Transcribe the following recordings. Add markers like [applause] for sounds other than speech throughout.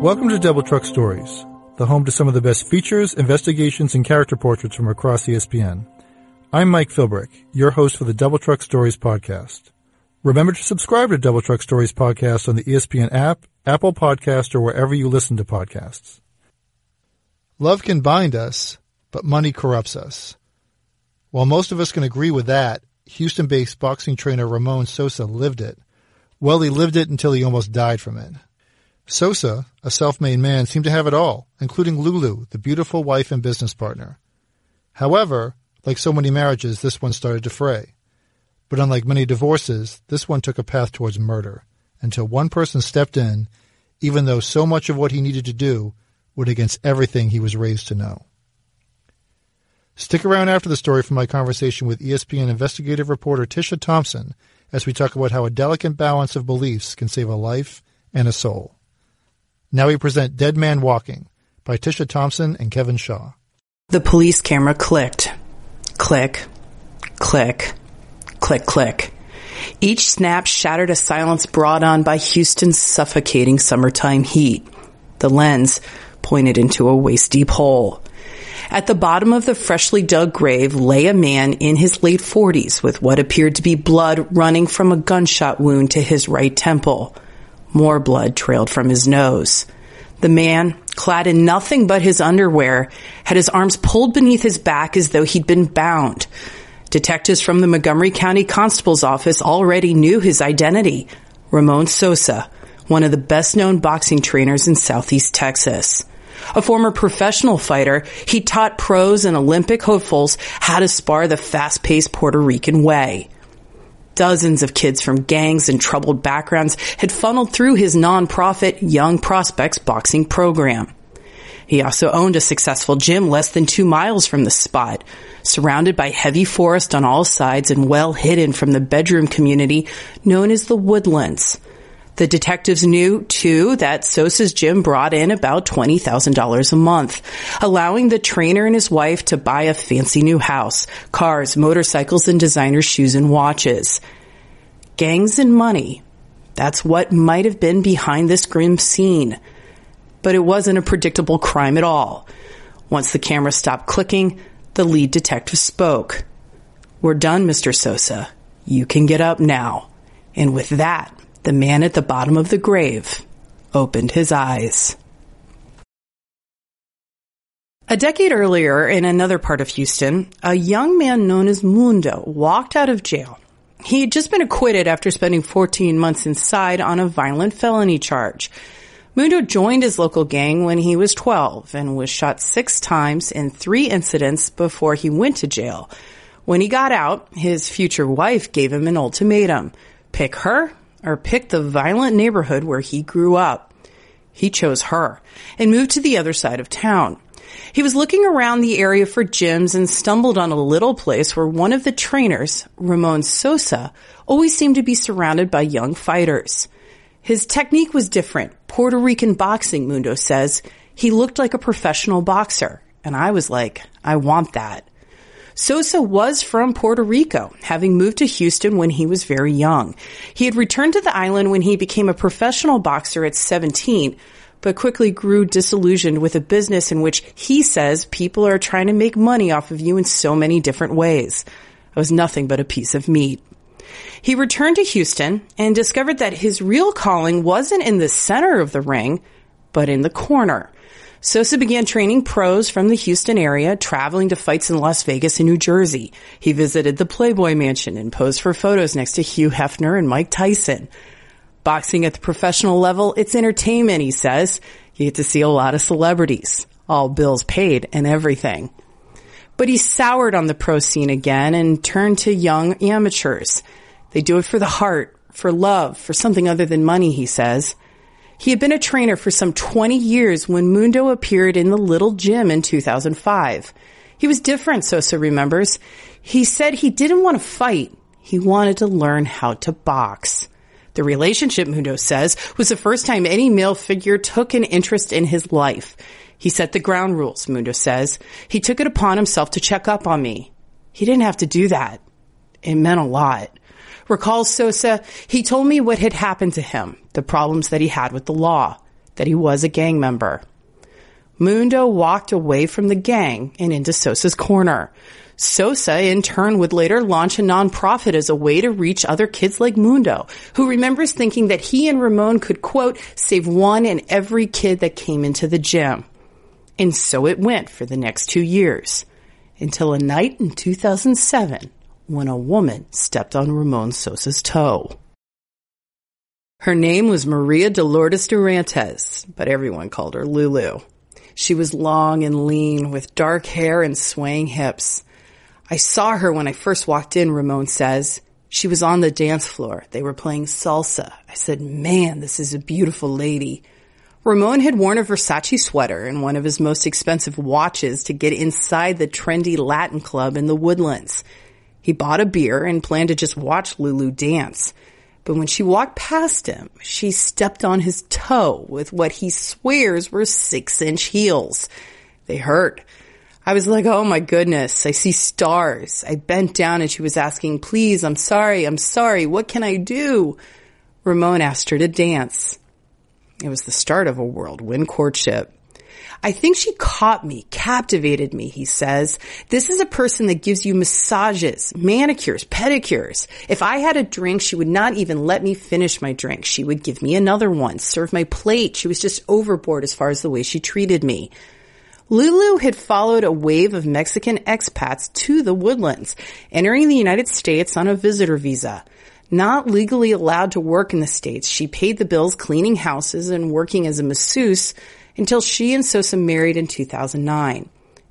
Welcome to Double Truck Stories, the home to some of the best features, investigations, and character portraits from across ESPN. I'm Mike Philbrick, your host for the Double Truck Stories podcast. Remember to subscribe to Double Truck Stories podcast on the ESPN app, Apple Podcast, or wherever you listen to podcasts. Love can bind us, but money corrupts us. While most of us can agree with that, Houston-based boxing trainer Ramon Sosa lived it. Well, he lived it until he almost died from it. Sosa, a self-made man, seemed to have it all, including Lulu, the beautiful wife and business partner. However, like so many marriages, this one started to fray. But unlike many divorces, this one took a path towards murder, until one person stepped in, even though so much of what he needed to do went against everything he was raised to know. Stick around after the story for my conversation with ESPN investigative reporter Tisha Thompson as we talk about how a delicate balance of beliefs can save a life and a soul. Now we present Dead Man Walking by Tisha Thompson and Kevin Shaw. The police camera clicked. Click, click, click, click. Each snap shattered a silence brought on by Houston's suffocating summertime heat. The lens pointed into a waist deep hole. At the bottom of the freshly dug grave lay a man in his late forties with what appeared to be blood running from a gunshot wound to his right temple. More blood trailed from his nose. The man, clad in nothing but his underwear, had his arms pulled beneath his back as though he'd been bound. Detectives from the Montgomery County Constable's Office already knew his identity. Ramon Sosa, one of the best known boxing trainers in Southeast Texas. A former professional fighter, he taught pros and Olympic hopefuls how to spar the fast-paced Puerto Rican way. Dozens of kids from gangs and troubled backgrounds had funneled through his nonprofit Young Prospects boxing program. He also owned a successful gym less than two miles from the spot, surrounded by heavy forest on all sides and well hidden from the bedroom community known as the Woodlands. The detectives knew, too, that Sosa's gym brought in about $20,000 a month, allowing the trainer and his wife to buy a fancy new house, cars, motorcycles, and designer shoes and watches. Gangs and money. That's what might have been behind this grim scene. But it wasn't a predictable crime at all. Once the camera stopped clicking, the lead detective spoke. We're done, Mr. Sosa. You can get up now. And with that, the man at the bottom of the grave opened his eyes. A decade earlier, in another part of Houston, a young man known as Mundo walked out of jail. He had just been acquitted after spending 14 months inside on a violent felony charge. Mundo joined his local gang when he was 12 and was shot six times in three incidents before he went to jail. When he got out, his future wife gave him an ultimatum. Pick her or pick the violent neighborhood where he grew up. He chose her and moved to the other side of town. He was looking around the area for gyms and stumbled on a little place where one of the trainers, Ramon Sosa, always seemed to be surrounded by young fighters. His technique was different. Puerto Rican boxing, Mundo says. He looked like a professional boxer. And I was like, I want that. Sosa was from Puerto Rico, having moved to Houston when he was very young. He had returned to the island when he became a professional boxer at 17, but quickly grew disillusioned with a business in which he says people are trying to make money off of you in so many different ways. I was nothing but a piece of meat. He returned to Houston and discovered that his real calling wasn't in the center of the ring, but in the corner. Sosa began training pros from the Houston area, traveling to fights in Las Vegas and New Jersey. He visited the Playboy Mansion and posed for photos next to Hugh Hefner and Mike Tyson. Boxing at the professional level, it's entertainment, he says. You get to see a lot of celebrities, all bills paid and everything. But he soured on the pro scene again and turned to young amateurs. They do it for the heart, for love, for something other than money, he says. He had been a trainer for some 20 years when Mundo appeared in the little gym in 2005. He was different, Sosa remembers. He said he didn't want to fight. He wanted to learn how to box. The relationship, Mundo says, was the first time any male figure took an interest in his life. He set the ground rules, Mundo says. He took it upon himself to check up on me. He didn't have to do that. It meant a lot. Recalls Sosa, he told me what had happened to him, the problems that he had with the law. that he was a gang member. Mundo walked away from the gang and into Sosa's corner. Sosa, in turn, would later launch a nonprofit as a way to reach other kids like Mundo, who remembers thinking that he and Ramon could, quote, save one in every kid that came into the gym. And so it went for the next two years, until a night in 2007 when a woman stepped on Ramon Sosa's toe. Her name was Maria Dolores Durantes, but everyone called her Lulu. She was long and lean with dark hair and swaying hips. I saw her when I first walked in, Ramon says. She was on the dance floor. They were playing salsa. I said, man, this is a beautiful lady. Ramon had worn a Versace sweater and one of his most expensive watches to get inside the trendy Latin club in the woodlands. He bought a beer and planned to just watch Lulu dance. But when she walked past him, she stepped on his toe with what he swears were six inch heels. They hurt. I was like, oh my goodness, I see stars. I bent down and she was asking, please, I'm sorry, I'm sorry, what can I do? Ramon asked her to dance. It was the start of a whirlwind courtship. I think she caught me, captivated me, he says. This is a person that gives you massages, manicures, pedicures. If I had a drink, she would not even let me finish my drink. She would give me another one, serve my plate. She was just overboard as far as the way she treated me. Lulu had followed a wave of Mexican expats to the woodlands, entering the United States on a visitor visa. Not legally allowed to work in the States, she paid the bills cleaning houses and working as a masseuse until she and Sosa married in 2009.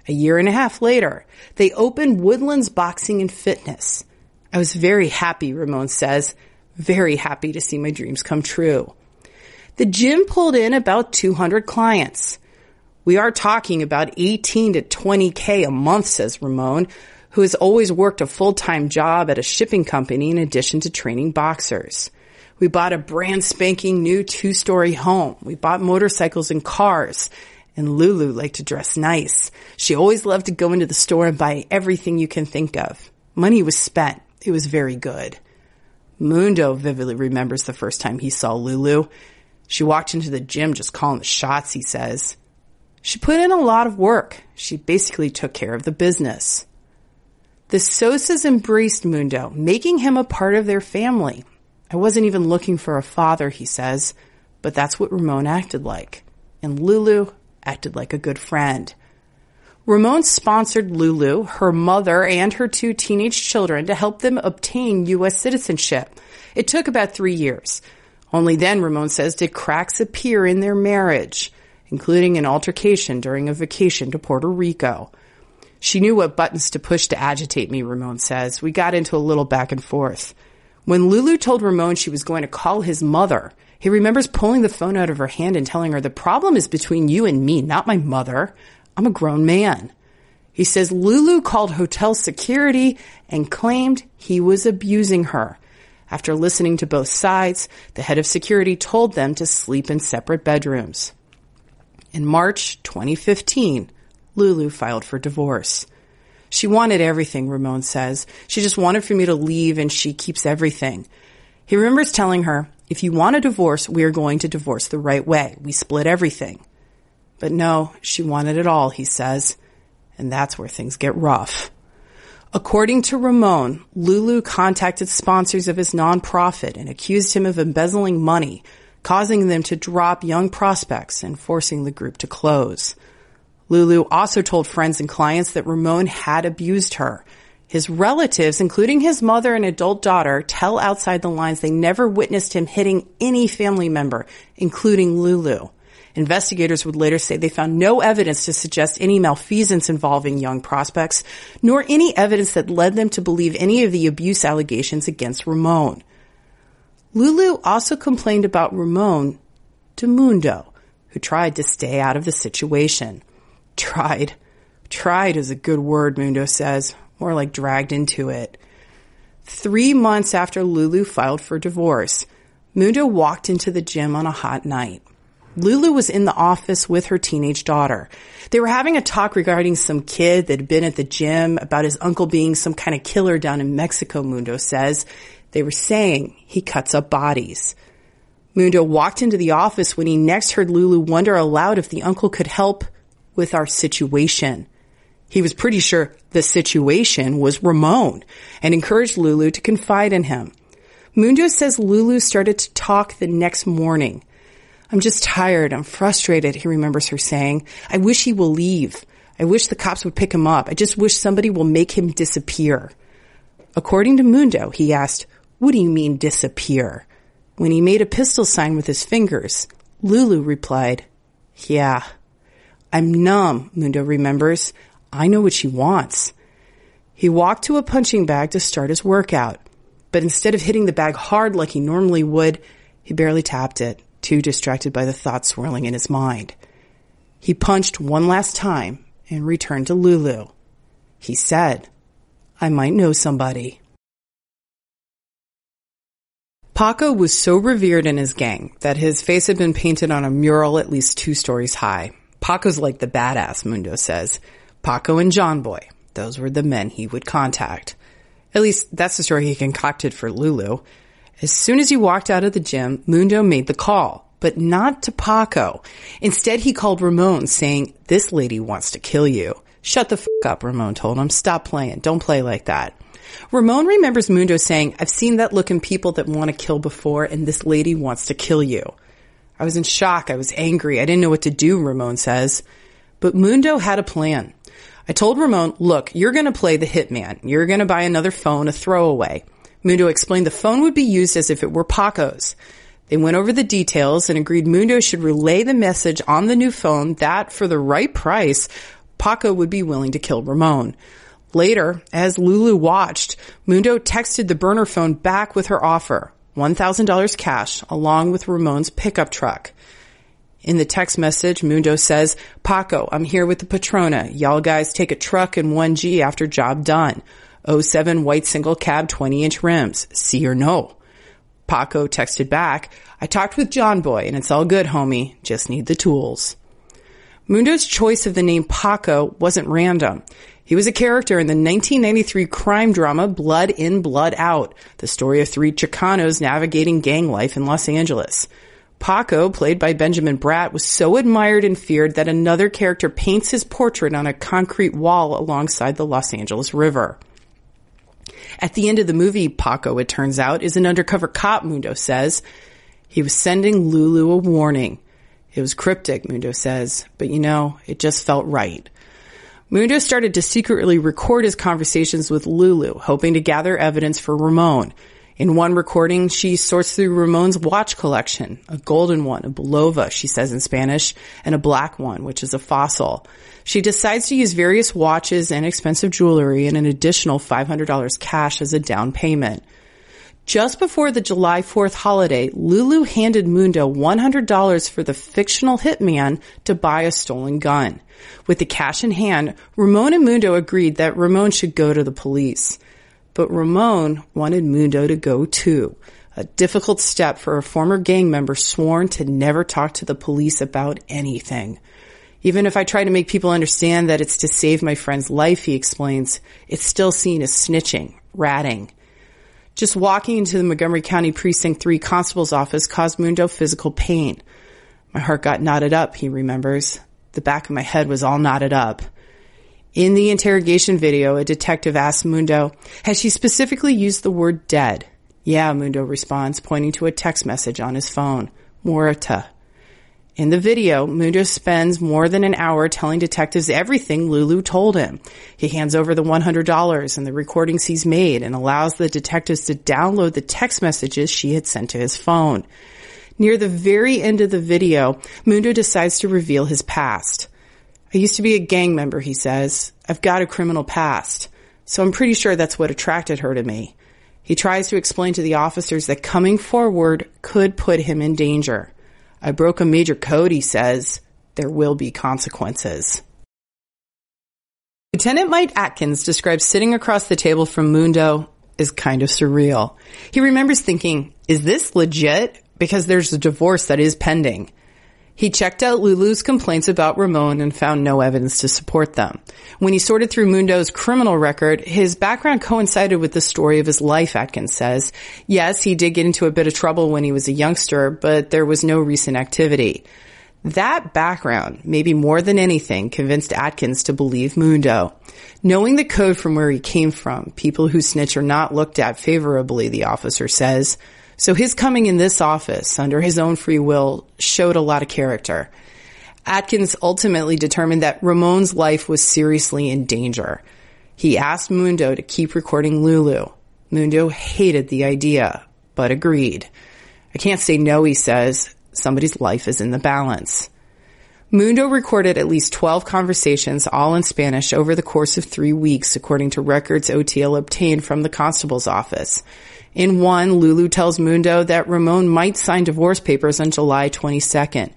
A year and a half later, they opened Woodlands Boxing and Fitness. I was very happy, Ramon says, very happy to see my dreams come true. The gym pulled in about 200 clients. We are talking about 18 to 20K a month, says Ramon, who has always worked a full-time job at a shipping company in addition to training boxers. We bought a brand spanking new two-story home. We bought motorcycles and cars. And Lulu liked to dress nice. She always loved to go into the store and buy everything you can think of. Money was spent. It was very good. Mundo vividly remembers the first time he saw Lulu. She walked into the gym just calling the shots, he says. She put in a lot of work. She basically took care of the business. The Sosas embraced Mundo, making him a part of their family. I wasn't even looking for a father, he says, but that's what Ramon acted like. And Lulu acted like a good friend. Ramon sponsored Lulu, her mother, and her two teenage children to help them obtain U.S. citizenship. It took about three years. Only then, Ramon says, did cracks appear in their marriage including an altercation during a vacation to Puerto Rico. She knew what buttons to push to agitate me, Ramon says. We got into a little back and forth. When Lulu told Ramon she was going to call his mother, he remembers pulling the phone out of her hand and telling her, the problem is between you and me, not my mother. I'm a grown man. He says Lulu called hotel security and claimed he was abusing her. After listening to both sides, the head of security told them to sleep in separate bedrooms. In March 2015, Lulu filed for divorce. She wanted everything, Ramon says. She just wanted for me to leave and she keeps everything. He remembers telling her, if you want a divorce, we are going to divorce the right way. We split everything. But no, she wanted it all, he says. And that's where things get rough. According to Ramon, Lulu contacted sponsors of his nonprofit and accused him of embezzling money, causing them to drop young prospects and forcing the group to close. Lulu also told friends and clients that Ramon had abused her. His relatives, including his mother and adult daughter, tell outside the lines they never witnessed him hitting any family member, including Lulu. Investigators would later say they found no evidence to suggest any malfeasance involving young prospects, nor any evidence that led them to believe any of the abuse allegations against Ramon. Lulu also complained about Ramon to Mundo, who tried to stay out of the situation. Tried. Tried is a good word, Mundo says, more like dragged into it. Three months after Lulu filed for divorce, Mundo walked into the gym on a hot night. Lulu was in the office with her teenage daughter. They were having a talk regarding some kid that had been at the gym about his uncle being some kind of killer down in Mexico, Mundo says, they were saying he cuts up bodies. Mundo walked into the office when he next heard Lulu wonder aloud if the uncle could help with our situation. He was pretty sure the situation was Ramon and encouraged Lulu to confide in him. Mundo says Lulu started to talk the next morning. I'm just tired. I'm frustrated, he remembers her saying. I wish he will leave. I wish the cops would pick him up. I just wish somebody will make him disappear. According to Mundo, he asked, what do you mean disappear? When he made a pistol sign with his fingers, Lulu replied, yeah. I'm numb, Mundo remembers. I know what she wants. He walked to a punching bag to start his workout, but instead of hitting the bag hard like he normally would, he barely tapped it, too distracted by the thoughts swirling in his mind. He punched one last time and returned to Lulu. He said, I might know somebody. Paco was so revered in his gang that his face had been painted on a mural at least two stories high. Paco's like the badass, Mundo says. Paco and John Boy. Those were the men he would contact. At least that's the story he concocted for Lulu. As soon as he walked out of the gym, Mundo made the call, but not to Paco. Instead, he called Ramon saying, this lady wants to kill you. Shut the fuck up, Ramon told him. Stop playing. Don't play like that. Ramon remembers Mundo saying, I've seen that look in people that want to kill before, and this lady wants to kill you. I was in shock. I was angry. I didn't know what to do, Ramon says. But Mundo had a plan. I told Ramon, look, you're going to play the hitman. You're going to buy another phone, a throwaway. Mundo explained the phone would be used as if it were Paco's. They went over the details and agreed Mundo should relay the message on the new phone that for the right price, Paco would be willing to kill Ramon. Later, as Lulu watched, Mundo texted the burner phone back with her offer, $1,000 cash, along with Ramon's pickup truck. In the text message, Mundo says, Paco, I'm here with the Patrona. Y'all guys take a truck and 1G after job done. 07 white single cab 20 inch rims. See or no? Paco texted back, I talked with John Boy and it's all good, homie. Just need the tools. Mundo's choice of the name Paco wasn't random. He was a character in the 1993 crime drama Blood In, Blood Out, the story of three Chicanos navigating gang life in Los Angeles. Paco, played by Benjamin Bratt, was so admired and feared that another character paints his portrait on a concrete wall alongside the Los Angeles River. At the end of the movie, Paco, it turns out, is an undercover cop, Mundo says. He was sending Lulu a warning. It was cryptic, Mundo says, but you know, it just felt right. Mundo started to secretly record his conversations with Lulu, hoping to gather evidence for Ramon. In one recording, she sorts through Ramon's watch collection, a golden one, a Bulova, she says in Spanish, and a black one, which is a fossil. She decides to use various watches and expensive jewelry and an additional $500 cash as a down payment. Just before the July 4th holiday, Lulu handed Mundo $100 for the fictional hitman to buy a stolen gun. With the cash in hand, Ramon and Mundo agreed that Ramon should go to the police. But Ramon wanted Mundo to go too. A difficult step for a former gang member sworn to never talk to the police about anything. Even if I try to make people understand that it's to save my friend's life, he explains, it's still seen as snitching, ratting. Just walking into the Montgomery County Precinct 3 constable's office caused Mundo physical pain. My heart got knotted up, he remembers. The back of my head was all knotted up. In the interrogation video, a detective asks Mundo, has she specifically used the word dead? Yeah, Mundo responds, pointing to a text message on his phone. Muerta. In the video, Mundo spends more than an hour telling detectives everything Lulu told him. He hands over the $100 and the recordings he's made and allows the detectives to download the text messages she had sent to his phone. Near the very end of the video, Mundo decides to reveal his past. I used to be a gang member, he says. I've got a criminal past. So I'm pretty sure that's what attracted her to me. He tries to explain to the officers that coming forward could put him in danger. I broke a major code, he says. There will be consequences. Lieutenant Mike Atkins describes sitting across the table from Mundo as kind of surreal. He remembers thinking, is this legit? Because there's a divorce that is pending. He checked out Lulu's complaints about Ramon and found no evidence to support them. When he sorted through Mundo's criminal record, his background coincided with the story of his life, Atkins says. Yes, he did get into a bit of trouble when he was a youngster, but there was no recent activity. That background, maybe more than anything, convinced Atkins to believe Mundo. Knowing the code from where he came from, people who snitch are not looked at favorably, the officer says. So his coming in this office under his own free will showed a lot of character. Atkins ultimately determined that Ramon's life was seriously in danger. He asked Mundo to keep recording Lulu. Mundo hated the idea, but agreed. I can't say no, he says. Somebody's life is in the balance. Mundo recorded at least 12 conversations, all in Spanish, over the course of three weeks, according to records OTL obtained from the constable's office. In one, Lulu tells Mundo that Ramon might sign divorce papers on July 22nd.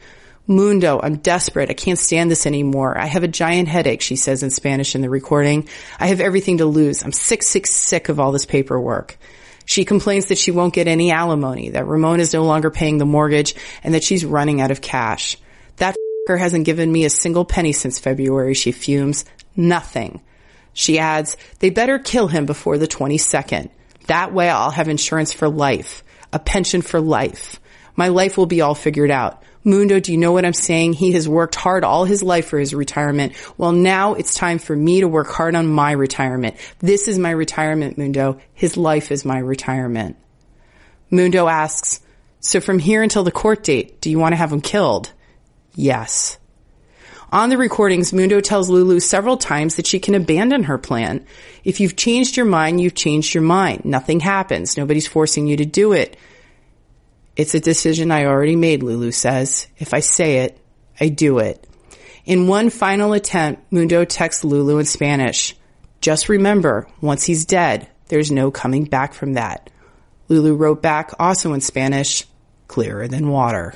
Mundo, I'm desperate. I can't stand this anymore. I have a giant headache, she says in Spanish in the recording. I have everything to lose. I'm sick, sick, sick of all this paperwork. She complains that she won't get any alimony, that Ramon is no longer paying the mortgage, and that she's running out of cash. That f***er hasn't given me a single penny since February, she fumes. Nothing. She adds, they better kill him before the 22nd. That way I'll have insurance for life, a pension for life. My life will be all figured out. Mundo, do you know what I'm saying? He has worked hard all his life for his retirement. Well, now it's time for me to work hard on my retirement. This is my retirement, Mundo. His life is my retirement. Mundo asks, so from here until the court date, do you want to have him killed? Yes. On the recordings, Mundo tells Lulu several times that she can abandon her plan. If you've changed your mind, you've changed your mind. Nothing happens. Nobody's forcing you to do it. It's a decision I already made, Lulu says. If I say it, I do it. In one final attempt, Mundo texts Lulu in Spanish. Just remember, once he's dead, there's no coming back from that. Lulu wrote back also in Spanish, clearer than water.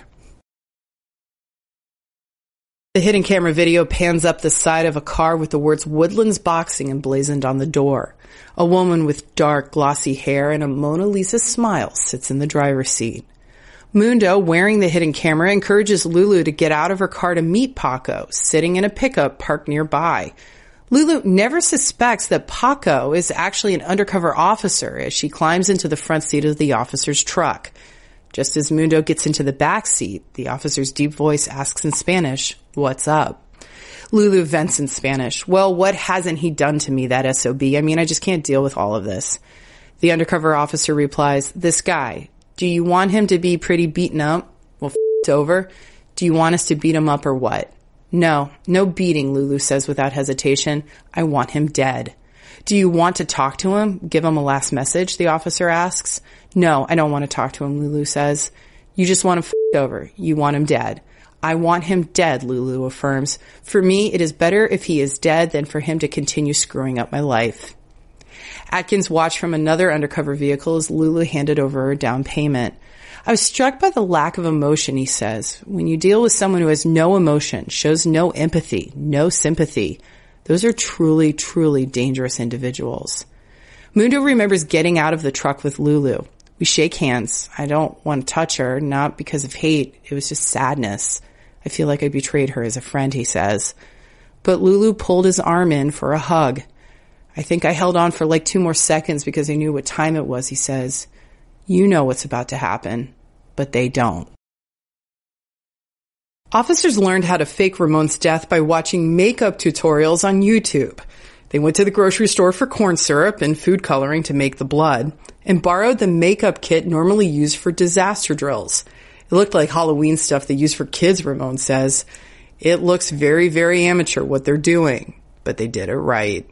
The hidden camera video pans up the side of a car with the words Woodlands Boxing emblazoned on the door. A woman with dark, glossy hair and a Mona Lisa smile sits in the driver's seat. Mundo, wearing the hidden camera, encourages Lulu to get out of her car to meet Paco, sitting in a pickup parked nearby. Lulu never suspects that Paco is actually an undercover officer as she climbs into the front seat of the officer's truck. Just as Mundo gets into the back seat, the officer's deep voice asks in Spanish, what's up? Lulu vents in Spanish. Well, what hasn't he done to me, that SOB? I mean, I just can't deal with all of this. The undercover officer replies, this guy, do you want him to be pretty beaten up? Well, f- over. Do you want us to beat him up or what? No, no beating, Lulu says without hesitation. I want him dead. Do you want to talk to him? Give him a last message? The officer asks. No, I don't want to talk to him, Lulu says. You just want him f***ed over. You want him dead. I want him dead, Lulu affirms. For me, it is better if he is dead than for him to continue screwing up my life. Atkins watched from another undercover vehicle as Lulu handed over her down payment. I was struck by the lack of emotion, he says. When you deal with someone who has no emotion, shows no empathy, no sympathy, those are truly, truly dangerous individuals. Mundo remembers getting out of the truck with Lulu. We shake hands. I don't want to touch her, not because of hate. It was just sadness. I feel like I betrayed her as a friend, he says. But Lulu pulled his arm in for a hug. I think I held on for like two more seconds because I knew what time it was, he says. You know what's about to happen, but they don't. Officers learned how to fake Ramon's death by watching makeup tutorials on YouTube. They went to the grocery store for corn syrup and food coloring to make the blood and borrowed the makeup kit normally used for disaster drills. It looked like Halloween stuff they use for kids, Ramon says. It looks very, very amateur what they're doing, but they did it right.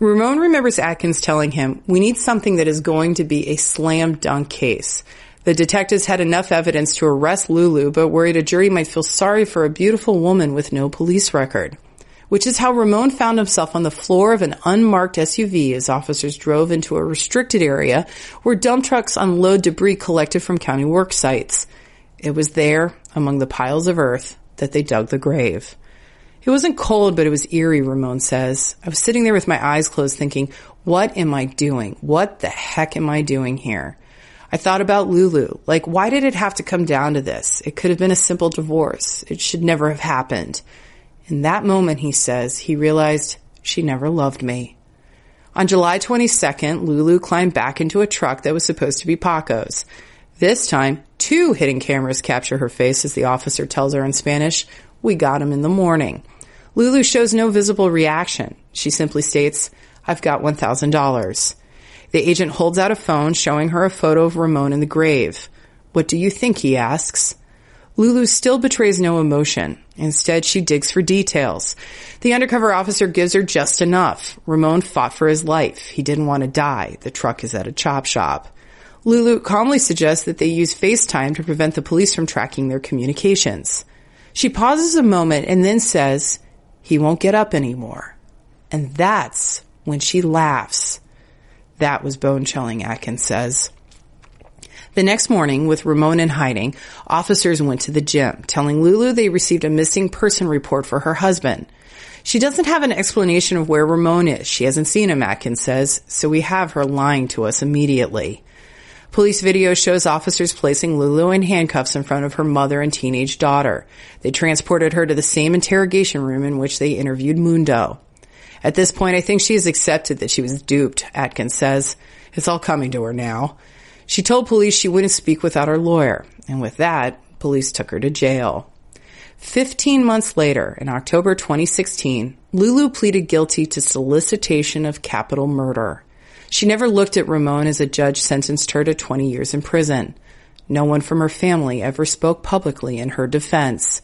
Ramon remembers Atkins telling him, we need something that is going to be a slam dunk case. The detectives had enough evidence to arrest Lulu, but worried a jury might feel sorry for a beautiful woman with no police record. Which is how Ramon found himself on the floor of an unmarked SUV as officers drove into a restricted area where dump trucks unload debris collected from county work sites. It was there, among the piles of earth, that they dug the grave. It wasn't cold, but it was eerie, Ramon says. I was sitting there with my eyes closed thinking, what am I doing? What the heck am I doing here? I thought about Lulu. Like, why did it have to come down to this? It could have been a simple divorce. It should never have happened. In that moment, he says, he realized she never loved me. On July 22nd, Lulu climbed back into a truck that was supposed to be Paco's. This time, two hidden cameras capture her face as the officer tells her in Spanish, we got him in the morning. Lulu shows no visible reaction. She simply states, I've got $1,000. The agent holds out a phone showing her a photo of Ramon in the grave. What do you think? he asks. Lulu still betrays no emotion. Instead, she digs for details. The undercover officer gives her just enough. Ramon fought for his life. He didn't want to die. The truck is at a chop shop. Lulu calmly suggests that they use FaceTime to prevent the police from tracking their communications. She pauses a moment and then says, he won't get up anymore. And that's when she laughs. That was bone chilling, Atkins says. The next morning, with Ramon in hiding, officers went to the gym, telling Lulu they received a missing person report for her husband. She doesn't have an explanation of where Ramon is. She hasn't seen him, Atkins says, so we have her lying to us immediately. Police video shows officers placing Lulu in handcuffs in front of her mother and teenage daughter. They transported her to the same interrogation room in which they interviewed Mundo. At this point, I think she has accepted that she was duped, Atkins says. It's all coming to her now. She told police she wouldn't speak without her lawyer, and with that, police took her to jail. Fifteen months later, in October 2016, Lulu pleaded guilty to solicitation of capital murder. She never looked at Ramon as a judge sentenced her to 20 years in prison. No one from her family ever spoke publicly in her defense.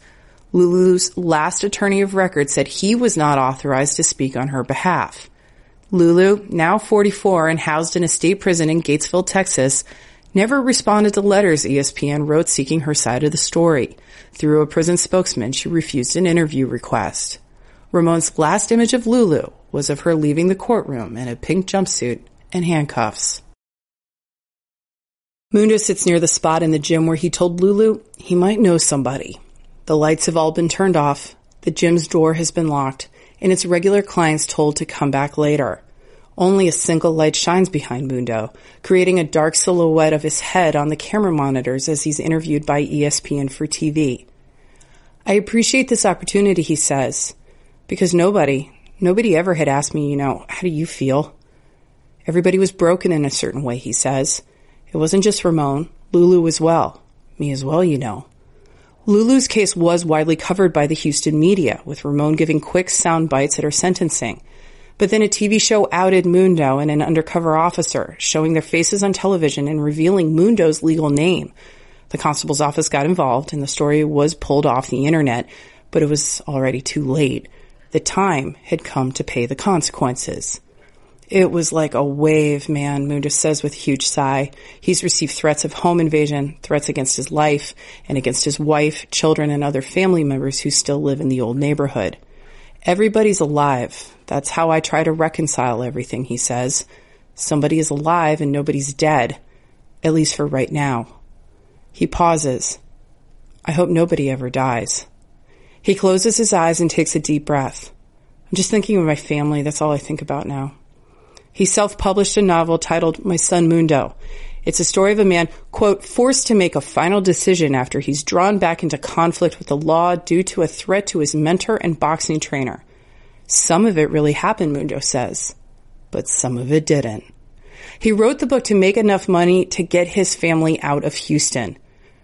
Lulu's last attorney of record said he was not authorized to speak on her behalf. Lulu, now 44 and housed in a state prison in Gatesville, Texas, never responded to letters ESPN wrote seeking her side of the story. Through a prison spokesman, she refused an interview request. Ramon's last image of Lulu was of her leaving the courtroom in a pink jumpsuit and handcuffs. Mundo sits near the spot in the gym where he told Lulu he might know somebody. The lights have all been turned off, the gym's door has been locked, and its regular clients told to come back later. Only a single light shines behind Mundo, creating a dark silhouette of his head on the camera monitors as he's interviewed by ESPN for TV. I appreciate this opportunity, he says, because nobody, nobody ever had asked me, you know, how do you feel? Everybody was broken in a certain way, he says. It wasn't just Ramon, Lulu as well. Me as well, you know. Lulu's case was widely covered by the Houston media, with Ramon giving quick sound bites at her sentencing. But then a TV show outed Mundo and an undercover officer, showing their faces on television and revealing Mundo's legal name. The constable's office got involved and the story was pulled off the internet, but it was already too late. The time had come to pay the consequences. It was like a wave, man, Mundo says with huge sigh. He's received threats of home invasion, threats against his life, and against his wife, children, and other family members who still live in the old neighborhood. Everybody's alive. That's how I try to reconcile everything, he says. Somebody is alive and nobody's dead. At least for right now. He pauses. I hope nobody ever dies. He closes his eyes and takes a deep breath. I'm just thinking of my family. That's all I think about now. He self-published a novel titled My Son Mundo. It's a story of a man, quote, forced to make a final decision after he's drawn back into conflict with the law due to a threat to his mentor and boxing trainer. Some of it really happened, Mundo says, but some of it didn't. He wrote the book to make enough money to get his family out of Houston.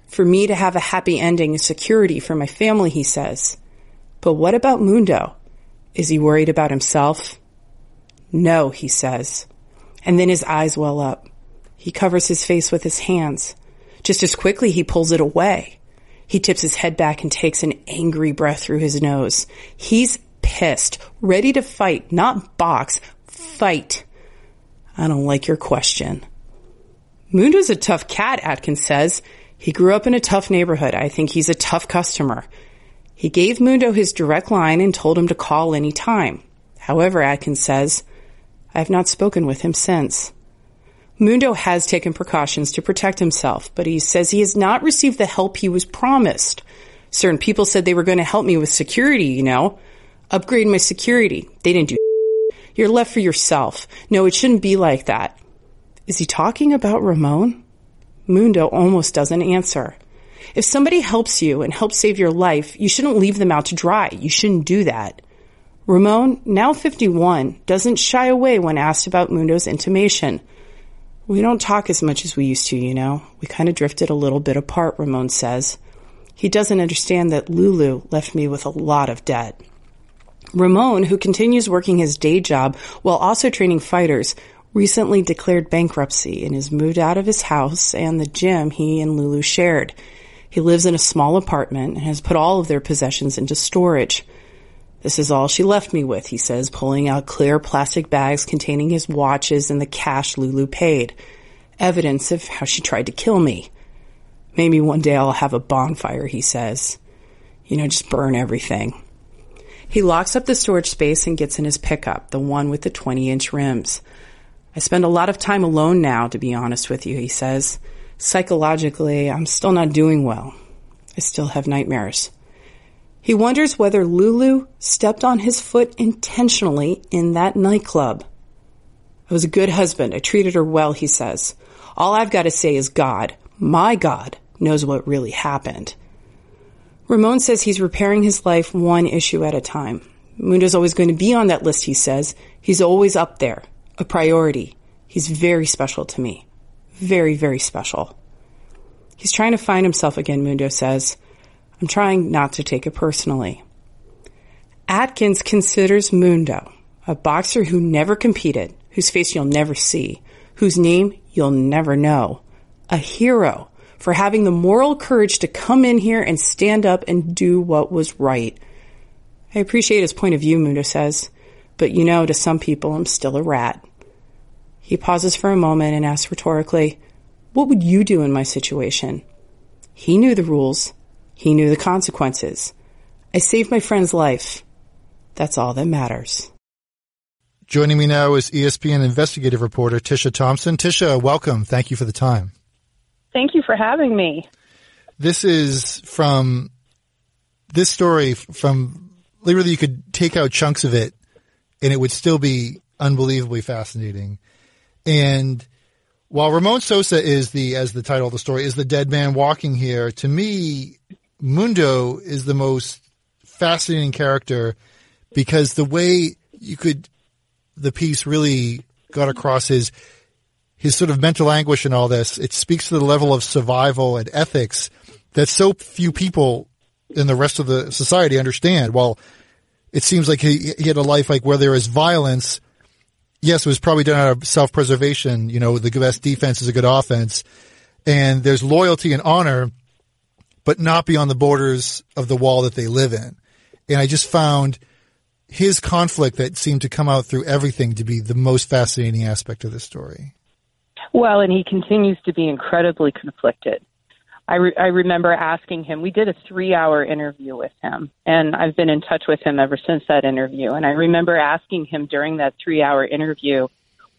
For me to have a happy ending is security for my family, he says. But what about Mundo? Is he worried about himself? No, he says. And then his eyes well up. He covers his face with his hands. Just as quickly, he pulls it away. He tips his head back and takes an angry breath through his nose. He's pissed, ready to fight, not box, fight. I don't like your question. Mundo's a tough cat, Atkins says. He grew up in a tough neighborhood. I think he's a tough customer. He gave Mundo his direct line and told him to call any time. However, Atkins says, I have not spoken with him since. Mundo has taken precautions to protect himself, but he says he has not received the help he was promised. Certain people said they were going to help me with security, you know. Upgrade my security. They didn't do [laughs] You're left for yourself. No, it shouldn't be like that. Is he talking about Ramon? Mundo almost doesn't answer. If somebody helps you and helps save your life, you shouldn't leave them out to dry. You shouldn't do that. Ramon, now 51, doesn't shy away when asked about Mundo's intimation. We don't talk as much as we used to, you know. We kind of drifted a little bit apart, Ramon says. He doesn't understand that Lulu left me with a lot of debt. Ramon, who continues working his day job while also training fighters, recently declared bankruptcy and has moved out of his house and the gym he and Lulu shared. He lives in a small apartment and has put all of their possessions into storage. This is all she left me with, he says, pulling out clear plastic bags containing his watches and the cash Lulu paid. Evidence of how she tried to kill me. Maybe one day I'll have a bonfire, he says. You know, just burn everything. He locks up the storage space and gets in his pickup, the one with the 20 inch rims. I spend a lot of time alone now, to be honest with you, he says. Psychologically, I'm still not doing well. I still have nightmares. He wonders whether Lulu stepped on his foot intentionally in that nightclub. I was a good husband. I treated her well, he says. All I've got to say is God, my God, knows what really happened. Ramon says he's repairing his life one issue at a time. Mundo's always going to be on that list, he says. He's always up there, a priority. He's very special to me. Very, very special. He's trying to find himself again, Mundo says. I'm trying not to take it personally. Atkins considers Mundo a boxer who never competed, whose face you'll never see, whose name you'll never know, a hero for having the moral courage to come in here and stand up and do what was right. I appreciate his point of view, Mundo says, but you know, to some people, I'm still a rat. He pauses for a moment and asks rhetorically, What would you do in my situation? He knew the rules. He knew the consequences. I saved my friend's life. That's all that matters. Joining me now is ESPN investigative reporter Tisha Thompson. Tisha, welcome. Thank you for the time. Thank you for having me. This is from this story from literally you could take out chunks of it and it would still be unbelievably fascinating. And while Ramon Sosa is the, as the title of the story, is the dead man walking here, to me, Mundo is the most fascinating character because the way you could, the piece really got across his, his sort of mental anguish and all this. It speaks to the level of survival and ethics that so few people in the rest of the society understand. Well, it seems like he, he had a life like where there is violence. Yes, it was probably done out of self-preservation. You know, the best defense is a good offense and there's loyalty and honor but not beyond the borders of the wall that they live in. And I just found his conflict that seemed to come out through everything to be the most fascinating aspect of this story. Well, and he continues to be incredibly conflicted. I, re- I remember asking him, we did a three hour interview with him, and I've been in touch with him ever since that interview. And I remember asking him during that three hour interview,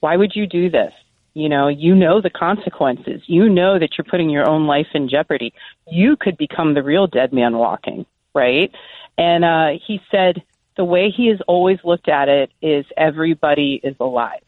why would you do this? You know, you know the consequences. You know that you're putting your own life in jeopardy. You could become the real dead man walking, right? And uh, he said the way he has always looked at it is everybody is alive.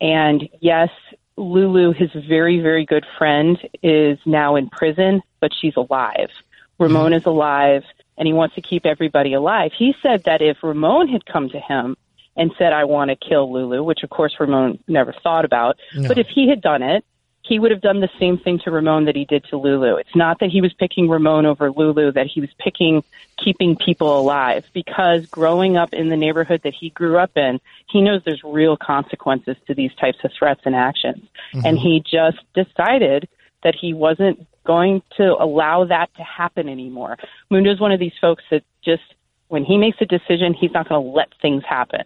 And yes, Lulu, his very, very good friend, is now in prison, but she's alive. Ramon is alive, and he wants to keep everybody alive. He said that if Ramon had come to him and said, I want to kill Lulu, which of course Ramon never thought about. No. But if he had done it, he would have done the same thing to Ramon that he did to Lulu. It's not that he was picking Ramon over Lulu, that he was picking keeping people alive because growing up in the neighborhood that he grew up in, he knows there's real consequences to these types of threats and actions. Mm-hmm. And he just decided that he wasn't going to allow that to happen anymore. Mundo's one of these folks that just, when he makes a decision, he's not going to let things happen.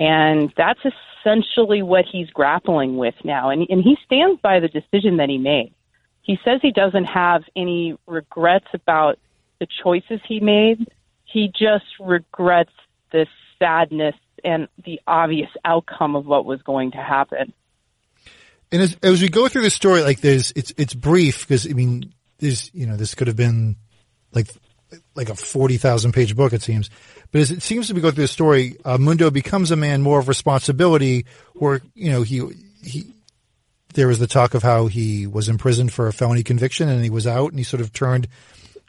And that's essentially what he's grappling with now. And, and he stands by the decision that he made. He says he doesn't have any regrets about the choices he made. He just regrets the sadness and the obvious outcome of what was going to happen. And as, as we go through the story, like there's, it's, it's brief because I mean, there's, you know, this could have been like, like a 40,000 page book, it seems. But as it seems to be going through the story, uh, Mundo becomes a man more of responsibility, where you know he he there was the talk of how he was imprisoned for a felony conviction and he was out and he sort of turned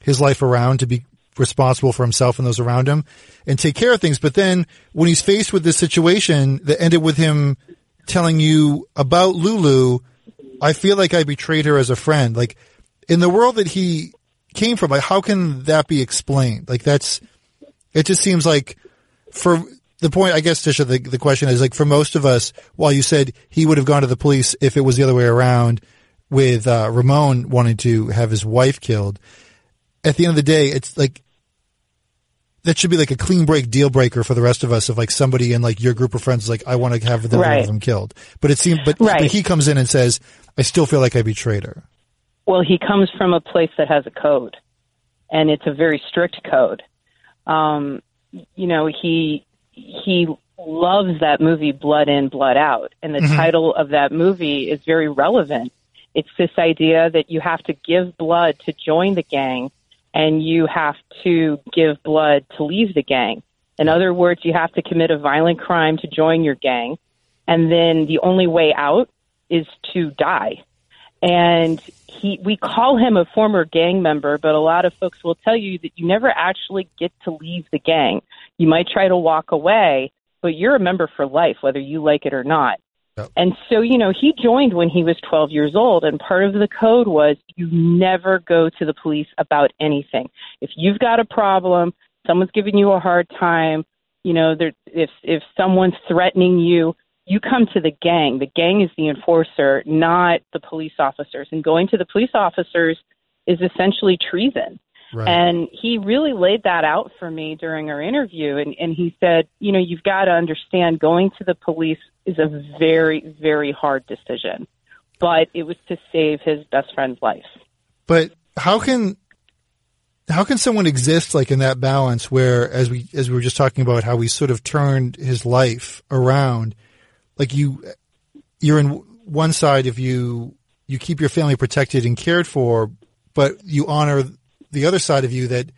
his life around to be responsible for himself and those around him and take care of things. But then when he's faced with this situation that ended with him telling you about Lulu, I feel like I betrayed her as a friend. Like in the world that he came from, like how can that be explained? Like that's, it just seems like for the point, I guess, Tisha, the, the question is like for most of us, while you said he would have gone to the police if it was the other way around with, uh, Ramon wanting to have his wife killed, at the end of the day, it's like, that should be like a clean break deal breaker for the rest of us of like somebody in like your group of friends is like, I want to have them, Right. them killed. But it seemed, but, Right. but he comes in and says, I still feel like I betrayed her. Well, he comes from a place that has a code, and it's a very strict code. Um, you know, he he loves that movie Blood In, Blood Out, and the title of that movie is very relevant. It's this idea that you have to give blood to join the gang, and you have to give blood to leave the gang. In other words, you have to commit a violent crime to join your gang, and then the only way out is to die and he we call him a former gang member but a lot of folks will tell you that you never actually get to leave the gang. You might try to walk away but you're a member for life whether you like it or not. Yep. and so you know he joined when he was 12 years old and part of the code was you never go to the police about anything. If you've got a problem someone's giving you a hard time you know there if if someone's threatening you you come to the gang. The gang is the enforcer, not the police officers. And going to the police officers is essentially treason. Right. And he really laid that out for me during our interview. And, and he said, you know, you've got to understand going to the police is a very, very hard decision. But it was to save his best friend's life. But how can how can someone exist like in that balance where as we as we were just talking about how he sort of turned his life around like you you're in one side if you you keep your family protected and cared for but you honor the other side of you that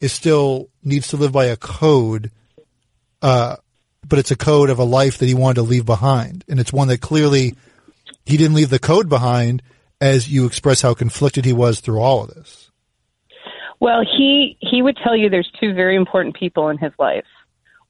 is still needs to live by a code uh but it's a code of a life that he wanted to leave behind and it's one that clearly he didn't leave the code behind as you express how conflicted he was through all of this. Well, he he would tell you there's two very important people in his life.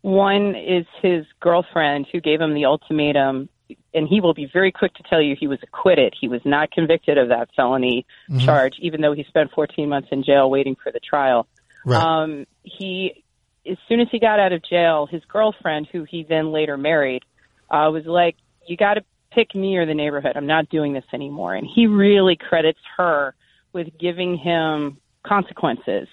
One is his girlfriend who gave him the ultimatum, and he will be very quick to tell you he was acquitted. He was not convicted of that felony charge, even though he spent 14 months in jail waiting for the trial. Right. Um, he, as soon as he got out of jail, his girlfriend, who he then later married, uh, was like, "You got to pick me or the neighborhood. I'm not doing this anymore." And he really credits her with giving him consequences.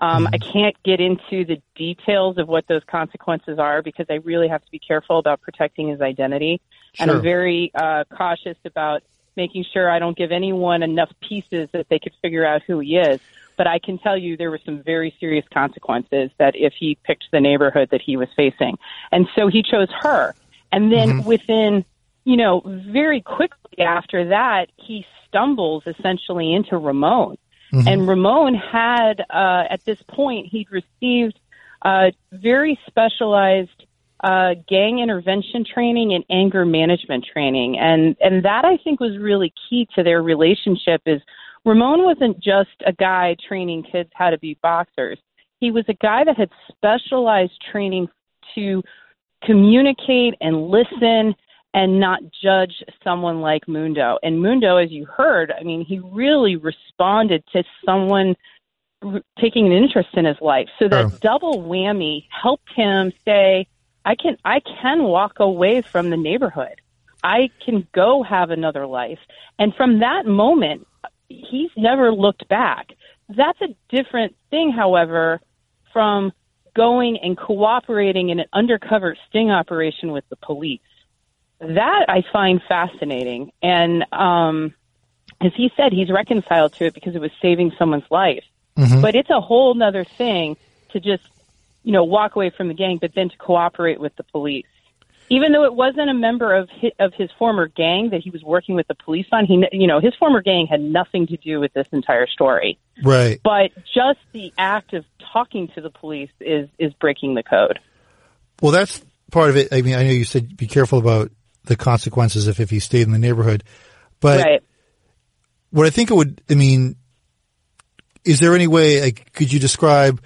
Um, I can't get into the details of what those consequences are because I really have to be careful about protecting his identity, and I'm very uh, cautious about making sure I don't give anyone enough pieces that they could figure out who he is. But I can tell you there were some very serious consequences that if he picked the neighborhood that he was facing. And so he chose her. And then within, you know, very quickly after that, he stumbles essentially into Ramon. And Ramon had, uh, at this point, he'd received uh, very specialized uh, gang intervention training and anger management training, and and that I think was really key to their relationship. Is Ramon wasn't just a guy training kids how to be boxers. He was a guy that had specialized training to communicate and listen and not judge someone like Mundo. And Mundo, as you heard, I mean, he really responded to someone r- taking an interest in his life. So that Oh. double whammy helped him say, I can I can walk away from the neighborhood. I can go have another life. And from that moment, he's never looked back. That's a different thing, however, from going and cooperating in an undercover sting operation with the police. That I find fascinating. And um, as he said, he's reconciled to it because it was saving someone's life. But it's a whole nother thing to just, you know, walk away from the gang, but then to cooperate with the police. Even though it wasn't a member of his, of his former gang that he was working with the police on, he, you know, his former gang had nothing to do with this entire story. Right. But just the act of talking to the police is is breaking the code. Well, that's part of it. I mean, I know you said be careful about the consequences if, if he stayed in the neighborhood, But right. what I think it would, I mean, is there any way, like, could you describe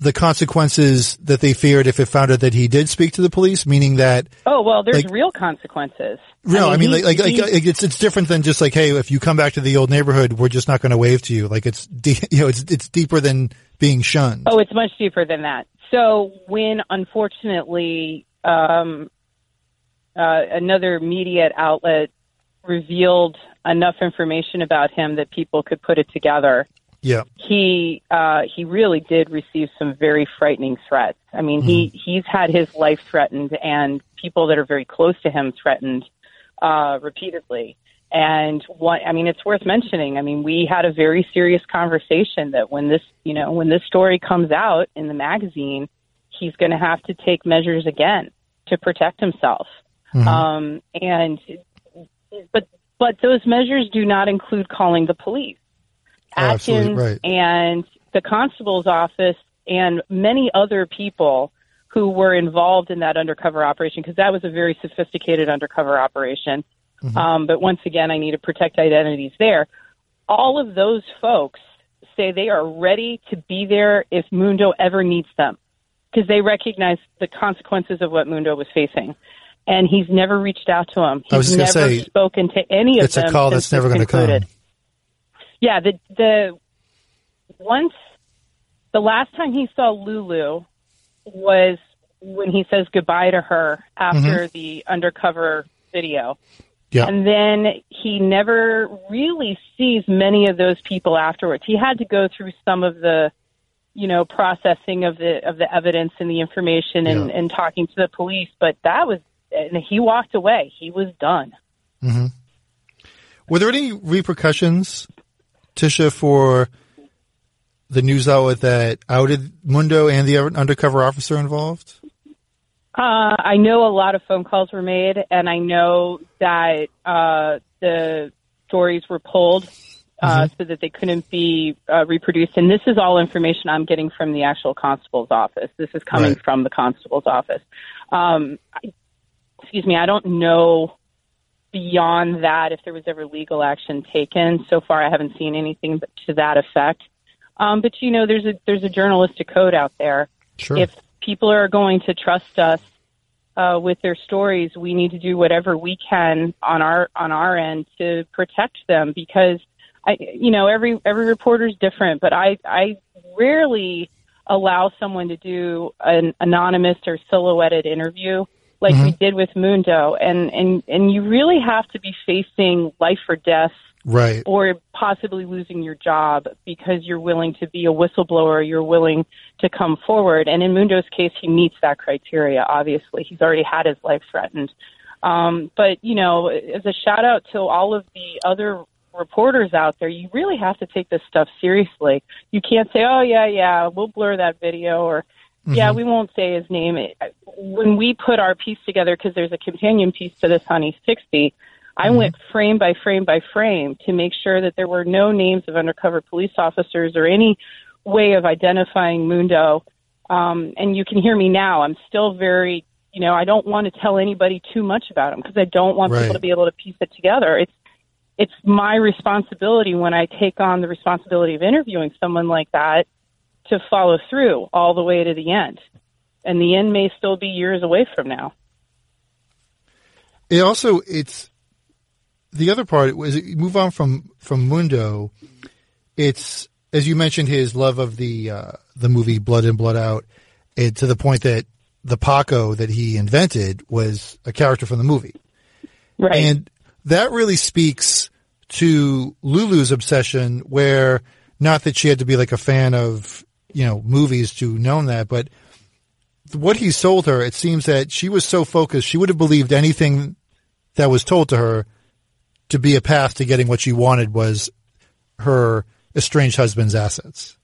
the consequences that they feared if it found out that he did speak to the police? Meaning that, Oh well, there's Like- real consequences. no, I mean, he- like, like, he- like, it's, it's different than just like, hey, if you come back to the old neighborhood, we're just not going to wave to you. Like, it's, de- [laughs] you know, it's, it's deeper than being shunned. Oh, it's much deeper than that. So when unfortunately um, uh, another media outlet revealed enough information about him that people could put it together, Yeah. he uh, he really did receive some very frightening threats. I mean, he he's had his life threatened, and people that are very close to him threatened uh, repeatedly. And what I mean, it's worth mentioning. I mean, we had a very serious conversation that when this you know when this story comes out in the magazine, he's going to have to take measures again to protect himself. Um, and but but those measures do not include calling the police. Atkins right. and the constable's office and many other people who were involved in that undercover operation because that was a very sophisticated undercover operation. Um, but once again, I need to protect identities there. All of those folks say they are ready to be there if Mundo ever needs them because they recognize the consequences of what Mundo was facing. And he's never reached out to him. He's I was just never say, spoken to any of It's them. It's a call that's never going to come. Yeah, the the once the last time he saw Lulu was when he says goodbye to her after mm-hmm. the undercover video. Yeah. And then he never really sees many of those people afterwards. He had to go through some of the you know processing of the of the evidence and the information and, Yeah. and talking to the police, but that was and he walked away. He was done. Were there any repercussions, Tisha, for the news outlet that outed Mundo and the undercover officer involved? Uh, I know a lot of phone calls were made, and I know that uh, the stories were pulled uh, so that they couldn't be uh, reproduced. And this is all information I'm getting from the actual constable's office. This is coming Right. from the constable's office. Um, excuse me, I don't know beyond that if there was ever legal action taken. So far, I haven't seen anything to that effect. Um, but you know, there's a there's a journalistic code out there Sure. if people are going to trust us uh, with their stories, we need to do whatever we can on our on our end to protect them because I you know every every reporter's different, but I I rarely allow someone to do an anonymous or silhouetted interview like we did with Mundo and and and you really have to be facing life or death right. or possibly losing your job because you're willing to be a whistleblower, you're willing to come forward. And in Mundo's case, he meets that criteria, obviously. He's already had his life threatened. Um, but, you know, as a shout out to all of the other reporters out there, you really have to take this stuff seriously. You can't say, oh, yeah, yeah, we'll blur that video or, yeah, we won't say his name. It- When we put our piece together, because there's a companion piece to this on E60, I went frame by frame by frame to make sure that there were no names of undercover police officers or any way of identifying Mundo. Um, and you can hear me now. I'm still very, you know, I don't want to tell anybody too much about him because I don't want Right. people to be able to piece it together. It's it's my responsibility when I take on the responsibility of interviewing someone like that to follow through all the way to the end. And the end may still be years away from now. It also it's the other part was you move on from from Mundo. It's as you mentioned his love of the uh, the movie Blood In Blood Out, it, to the point that the Paco that he invented was a character from the movie, Right. and that really speaks to Lulu's obsession. Where not that she had to be like a fan of you know movies to know that, but what he sold her, it seems that she was so focused, she would have believed anything that was told to her to be a path to getting what she wanted was her estranged husband's assets.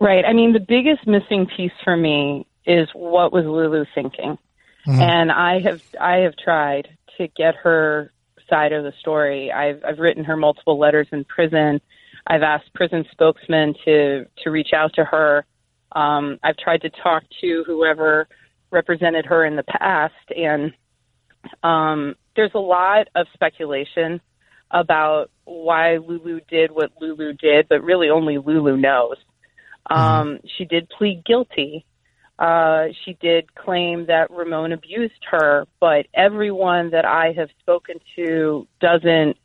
Right. I mean, the biggest missing piece for me is what was Lulu thinking, mm-hmm. and I have I have tried to get her side of the story. I've I've written her multiple letters in prison. I've asked prison spokesmen to to reach out to her. Um, I've tried to talk to whoever represented her in the past, and um, there's a lot of speculation about why Lulu did what Lulu did, but really only Lulu knows. Um, She did plead guilty. Uh, she did claim that Ramon abused her, but everyone that I have spoken to doesn't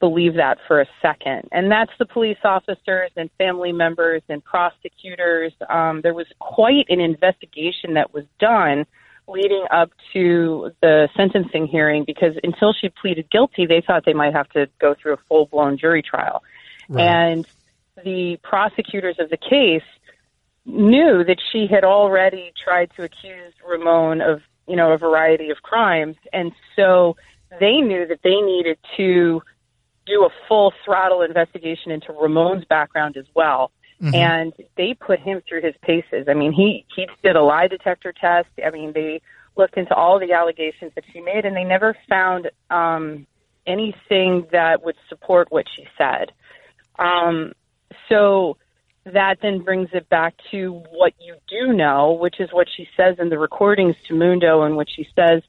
believe that for a second. And that's the police officers and family members and prosecutors. Um, there was quite an investigation that was done leading up to the sentencing hearing because until she pleaded guilty, they thought they might have to go through a full blown jury trial. Right. And the prosecutors of the case knew that she had already tried to accuse Ramon of, you know, a variety of crimes. And so they knew that they needed to do a full throttle investigation into Ramon's background as well. And they put him through his paces. I mean, he he did a lie detector test. I mean, they looked into all the allegations that she made, and they never found um, anything that would support what she said. Um, so that then brings it back to what you do know, which is what she says in the recordings to Mundo and what she says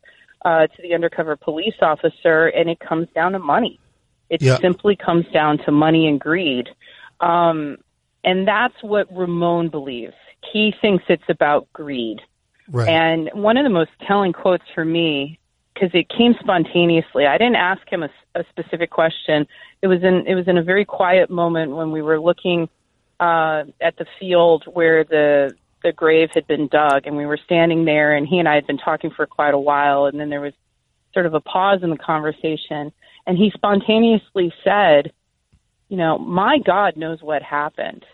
uh, to the undercover police officer, and it comes down to money. It Yeah. simply comes down to money and greed. Um, and that's what Ramon believes. He thinks it's about greed. Right. And one of the most telling quotes for me, because it came spontaneously. I didn't ask him a, a specific question. It was in it was in a very quiet moment when we were looking uh, at the field where the the grave had been dug, and we were standing there, and he and I had been talking for quite a while, and then there was sort of a pause in the conversation, and he spontaneously said, "You know, my God knows what happened."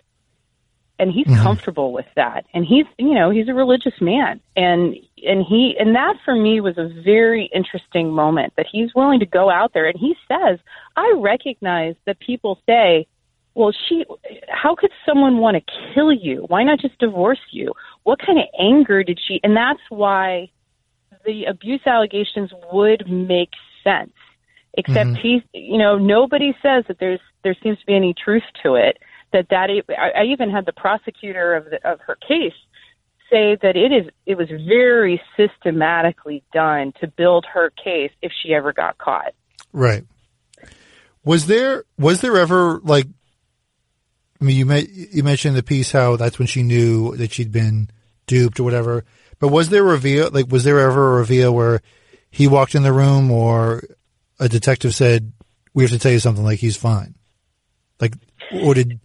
and he's mm-hmm. comfortable with that. And he's you know he's a religious man. And and he and that for me was a very interesting moment that he's willing to go out there. And he says i recognize that people say well she how could someone want to kill you? Why not just divorce you? What kind of anger did she and that's why the abuse allegations would make sense except mm-hmm. he's you know nobody says that there's there seems to be any truth to it that that I, I even had the prosecutor of the, of her case say that it is it was very systematically done to build her case if she ever got caught. Right. Was there was there ever like I mean you may, you mentioned the piece how that's when she knew that she'd been duped or whatever. But was there a reveal like was there ever a reveal where he walked in the room or a detective said we have to tell you something like he's fine? Like or did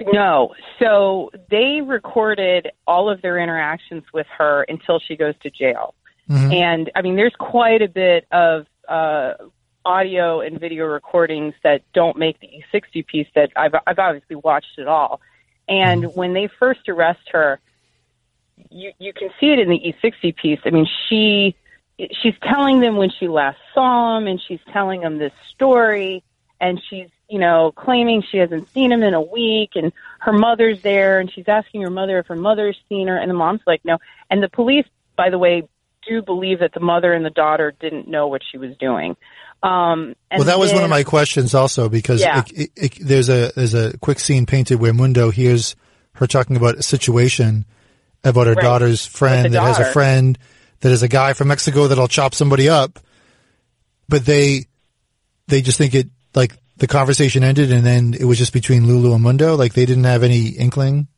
No. So they recorded all of their interactions with her until she goes to jail. And I mean, there's quite a bit of uh, audio and video recordings that don't make the E60 piece that I've, I've obviously watched it all. And when they first arrest her, you, you can see it in the E60 piece. I mean, she she's telling them when she last saw him, and she's telling them this story, and she's you know claiming she hasn't seen him in a week, and her mother's there, and she's asking her mother if her mother's seen her, and the mom's like no, and the police, by the way, do believe that the mother and the daughter didn't know what she was doing. Um, and Well, that was one of my questions also because Yeah. it, it, it, there's a there's a quick scene painted where Mundo hears her talking about a situation about her Right. daughter's friend that has a friend that is a guy from Mexico that'll chop somebody up, but they they just think it like the conversation ended and then it was just between Lulu and Mundo. Like they didn't have any inkling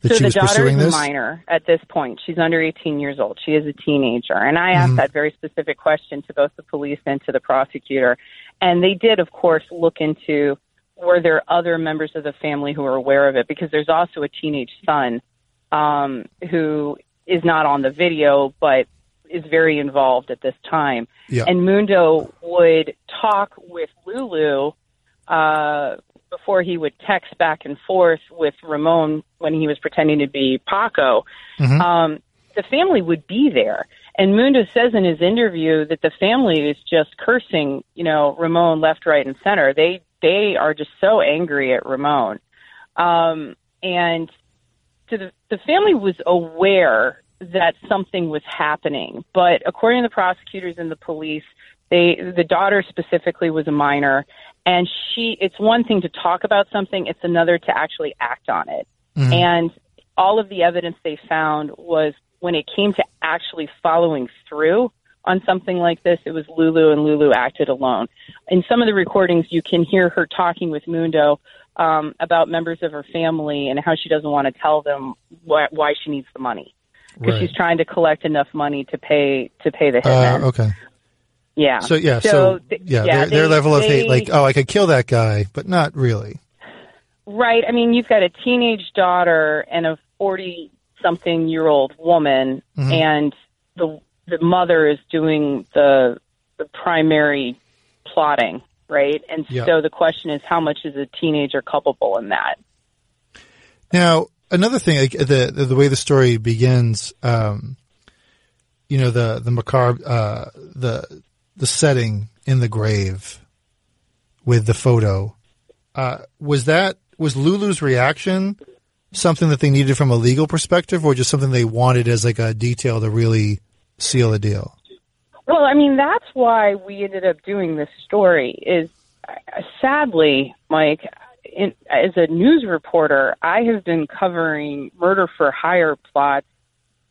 that so she the was daughter pursuing is a this. minor at this point. She's under 18 years old. She is a teenager. And I asked that very specific question to both the police and to the prosecutor. And they did, of course, look into were there other members of the family who were aware of it? Because there's also a teenage son um, who is not on the video, but is very involved at this time. Yeah. And Mundo would talk with Lulu uh, before he would text back and forth with Ramon when he was pretending to be Paco. Um, the family would be there. And Mundo says in his interview that the family is just cursing, you know, Ramon left, right, and center. They they are just so angry at Ramon. Um, and so the, the family was aware that something was happening, but according to the prosecutors and the police, they the daughter specifically was a minor, and she. It's one thing to talk about something; it's another to actually act on it. Mm-hmm. And all of the evidence they found was when it came to actually following through on something like this, it was Lulu, and Lulu acted alone. In some of the recordings, you can hear her talking with Mundo um, about members of her family and how she doesn't want to tell them why, why she needs the money because Right. she's trying to collect enough money to pay to pay the hitman. Uh, okay. Yeah. So yeah, so, So, th- yeah, yeah, their, their level of hate, like, oh, I could kill that guy, but not really. Right. I mean, you've got a teenage daughter and a 40 something year old woman, Mhm. and the the mother is doing the the primary plotting, right? And so the question is, how much is a teenager culpable in that? Now, another thing, like the the, the way the story begins, um, you know, the the macabre, uh, the the setting in the grave with the photo, uh, was that was Lulu's reaction something that they needed from a legal perspective, or just something they wanted as like a detail to really seal the deal? Well, I mean, that's why we ended up doing this story. Is uh, sadly, Mike, in, as a news reporter, I have been covering murder for hire plots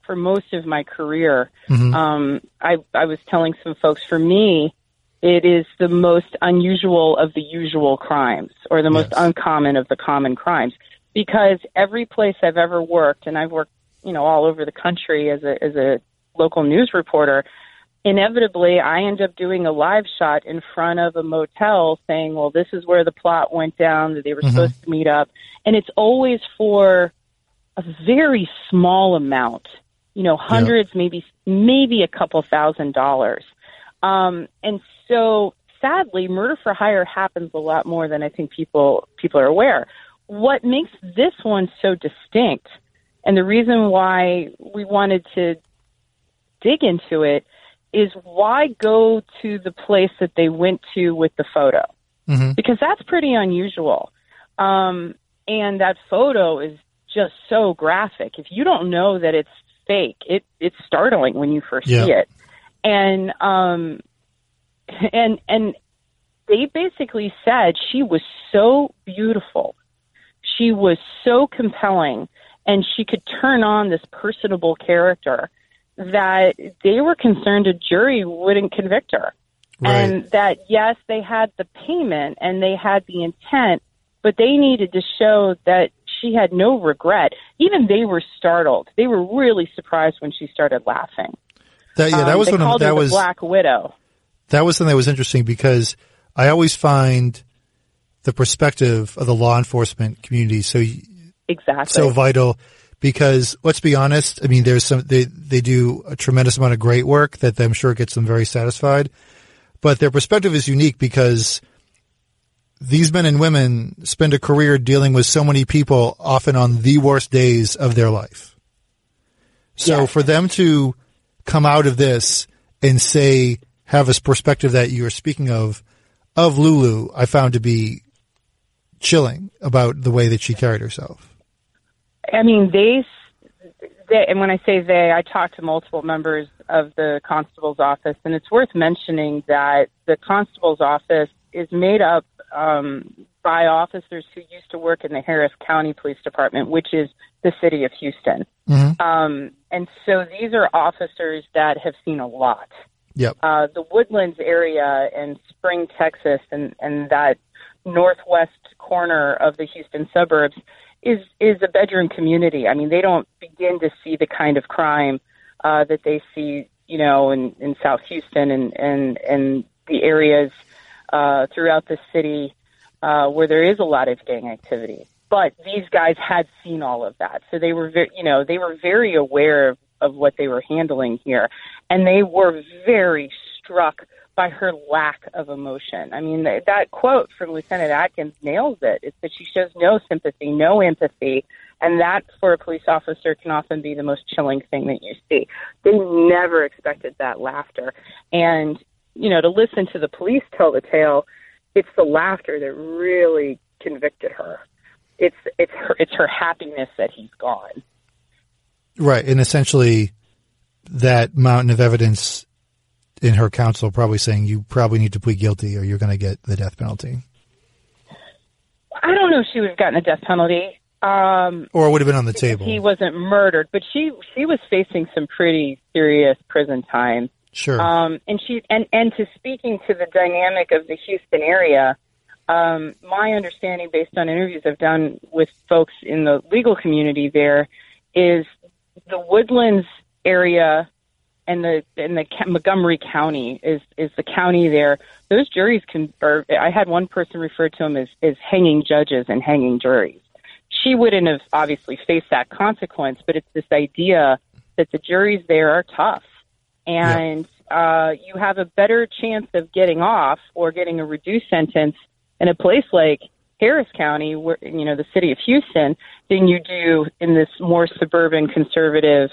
for most of my career. Mhm. Um, I, I was telling some folks, for me, it is the most unusual of the usual crimes, or the most Yes. uncommon of the common crimes, because every place I've ever worked, and I've worked, you know, all over the country as a as a local news reporter, inevitably I end up doing a live shot in front of a motel saying, well, this is where the plot went down, that they were Mhm. supposed to meet up. And it's always for a very small amount, you know, hundreds, maybe, maybe a couple thousand dollars. Um, and so sadly, murder for hire happens a lot more than I think people, people are aware. What makes this one so distinct and the reason why we wanted to dig into it is why go to the place that they went to with the photo? hmm Because that's pretty unusual. Um, and that photo is just so graphic. If you don't know that it's fake, it, it's startling when you first Yeah. see it. And, um, [laughs] and, and they basically said she was so beautiful. She was so compelling and she could turn on this personable character that they were concerned a jury wouldn't convict her. Right. And that, yes, they had the payment and they had the intent, but they needed to show that she had no regret. Even they were startled. They were really surprised when she started laughing. That yeah, that Um, was one of that was the Black Widow. that was something that was interesting because I always find the perspective of the law enforcement community so Exactly. so vital because let's be honest, I mean there's some they they do a tremendous amount of great work that I'm sure gets them very satisfied, but their perspective is unique because these men and women spend a career dealing with so many people often on the worst days of their life. So Yes. for them to come out of this and say, have a perspective that you're speaking of, of Lulu, I found to be chilling about the way that she carried herself. I mean, they, they, and when I say they, I talked to multiple members of the constable's office, and it's worth mentioning that the constable's office is made up um, by officers who used to work in the Harris County Police Department, which is the city of Houston. Mhm. Um, and so these are officers that have seen a lot. Yep. Uh, the Woodlands area in Spring, Texas, and, and that northwest corner of the Houston suburbs is is a bedroom community. I mean, they don't begin to see the kind of crime uh, that they see, you know, in, in South Houston and and and the areas uh, throughout the city uh, where there is a lot of gang activity. But these guys had seen all of that, so they were very, you know, they were very aware of, of what they were handling here, and they were very struck by her lack of emotion. I mean, that, quote from Lieutenant Atkins nails it. It's that she shows no sympathy, no empathy, and that for a police officer can often be the most chilling thing that you see. They never expected that laughter, and you know, to listen to the police tell the tale, it's the laughter that really convicted her. It's it's her it's her happiness that he's gone. Right. And essentially that mountain of evidence in her counsel probably saying you probably need to plead guilty or you're going to get the death penalty. I don't know if she would have gotten a death penalty. Um, Or it would have been on the table. he wasn't murdered, but she she was facing some pretty serious prison time. Sure. Um, and she and and to speaking to the dynamic of the Houston area, um, my understanding, based on interviews I've done with folks in the legal community there, is the Woodlands area and the and the Montgomery County is is the county there. Those juries can. Or I had one person refer to them as as hanging judges and hanging juries. She wouldn't have obviously faced that consequence, but it's this idea that the juries there are tough and uh, you have a better chance of getting off or getting a reduced sentence in a place like Harris County, where you know the city of Houston, than you do in this more suburban conservative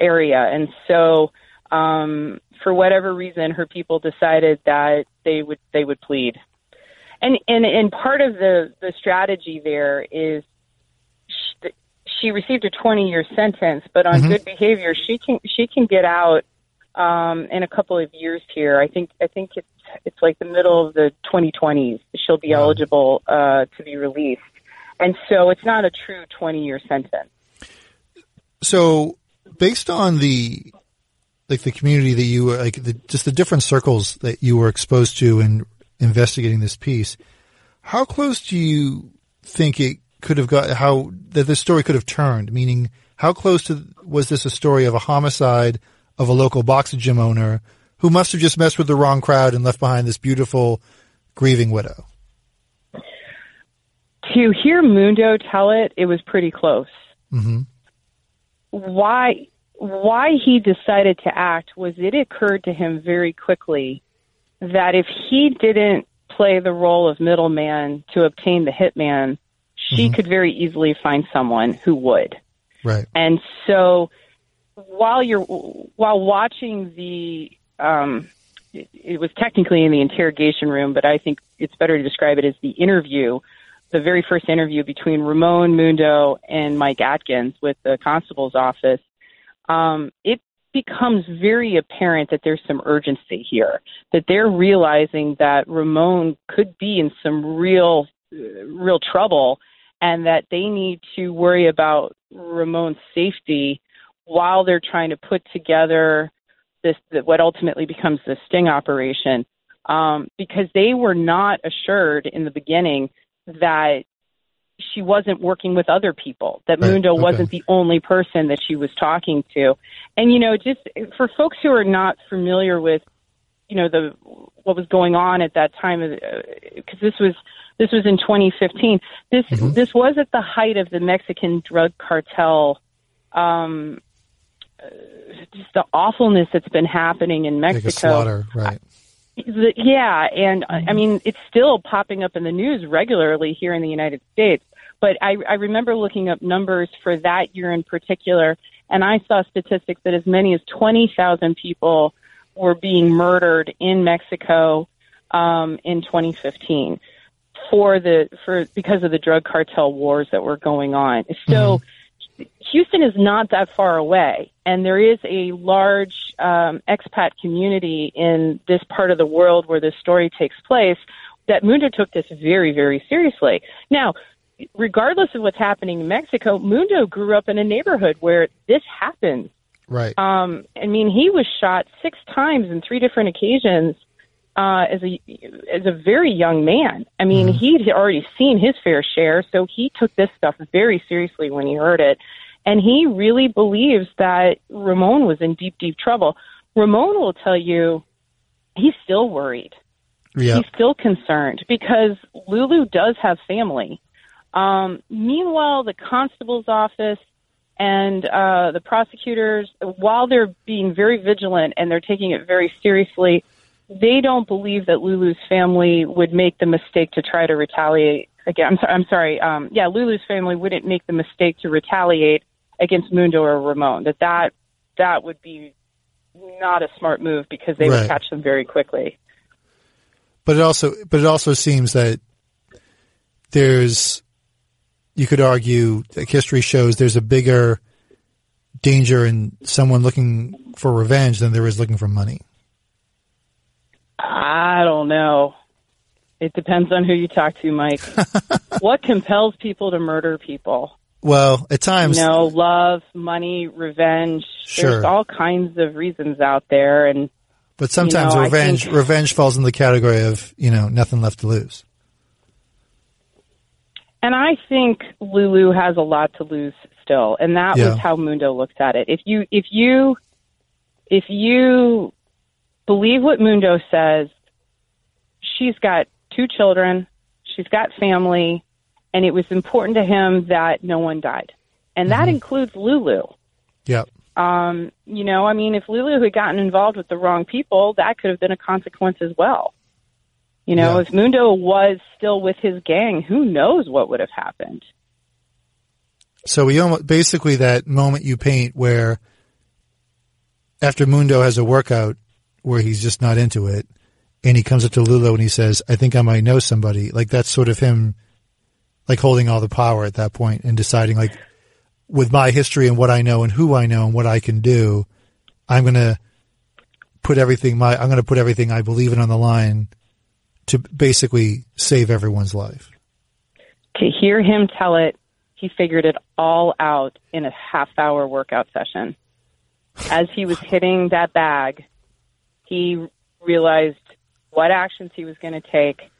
area. And so, um, for whatever reason, her people decided that they would they would plead. And and and part of the the strategy there is she received a 20 year sentence, but on mm-hmm. good behavior, she can she can get out um, in a couple of years here. I think I think it's it's like the middle of the 2020s. She'll be wow. eligible uh, to be released, and so it's not a true 20 year sentence. So, based on the like the community that you were like the, just the different circles that you were exposed to in investigating this piece, how close do you think it could have got how that this story could have turned? Meaning, how close to was this a story of a homicide of a local boxing gym owner who must have just messed with the wrong crowd and left behind this beautiful grieving widow? To hear Mundo tell it, it was pretty close. Mm-hmm. Why? Why he decided to act was it occurred to him very quickly that if he didn't play the role of middleman to obtain the hitman, she mm-hmm. could very easily find someone who would. Right. And so while you're while watching the um, it, it was technically in the interrogation room, but I think it's better to describe it as the interview, the very first interview between Ramon Mundo and Mike Atkins with the constable's office. Um, it becomes very apparent that there's some urgency here, that they're realizing that Ramon could be in some real, uh, real trouble and that they need to worry about Ramon's safety while they're trying to put together this what ultimately becomes the sting operation um, because they were not assured in the beginning that she wasn't working with other people that right. mundo okay. wasn't the only person that she was talking to and you know just for folks who are not familiar with you know the what was going on at that time because uh, this was this was in 2015. This mm-hmm. this was at the height of the Mexican drug cartel. Um, uh, just the awfulness that's been happening in Mexico. Like slaughter, right? The, yeah, and mm-hmm. I mean it's still popping up in the news regularly here in the United States. But I, I remember looking up numbers for that year in particular, and I saw statistics that as many as twenty thousand people were being murdered in Mexico um, in 2015 for the for because of the drug cartel wars that were going on. So mm-hmm. Houston is not that far away, and there is a large um, expat community in this part of the world where this story takes place. That Mundo took this very, very seriously. Now, regardless of what's happening in Mexico, Mundo grew up in a neighborhood where this happens. Right. Um, I mean, he was shot six times in three different occasions uh, as a as a very young man. I mean, mm-hmm. he'd already seen his fair share, so he took this stuff very seriously when he heard it, and he really believes that Ramon was in deep, deep trouble. Ramon will tell you he's still worried. Yeah. He's still concerned because Lulu does have family. Um, meanwhile, the constable's office and uh, the prosecutors, while they're being very vigilant and they're taking it very seriously, they don't believe that Lulu's family would make the mistake to try to retaliate again. I'm, so, I'm sorry. Um, yeah, Lulu's family wouldn't make the mistake to retaliate against Mundo or Ramon. That that that would be not a smart move because they right. would catch them very quickly. But it also, but it also seems that there's, you could argue, like history shows, there's a bigger danger in someone looking for revenge than there is looking for money. I don't know. It depends on who you talk to, Mike. [laughs] what compels people to murder people? Well, at times, You know, love, money, revenge. Sure. There's all kinds of reasons out there, and but sometimes you know, revenge think- revenge falls in the category of you know nothing left to lose. And I think Lulu has a lot to lose still, and that Yeah. was how Mundo looked at it. If you if you if you believe what Mundo says, she's got two children, she's got family, and it was important to him that no one died, and that includes Lulu. Yeah. Um, you know, I mean, if Lulu had gotten involved with the wrong people, that could have been a consequence as well. You know, Yeah. if Mundo was still with his gang, who knows what would have happened? So we almost basically that moment you paint where after Mundo has a workout where he's just not into it, and he comes up to Lulu and he says, "I think I might know somebody." Like that's sort of him, like holding all the power at that point and deciding, like, with my history and what I know and who I know and what I can do, I'm gonna put everything my I'm gonna put everything I believe in on the line to basically save everyone's life. To hear him tell it, he figured it all out in a half hour workout session. As he was hitting that bag, he realized what actions he was going to take,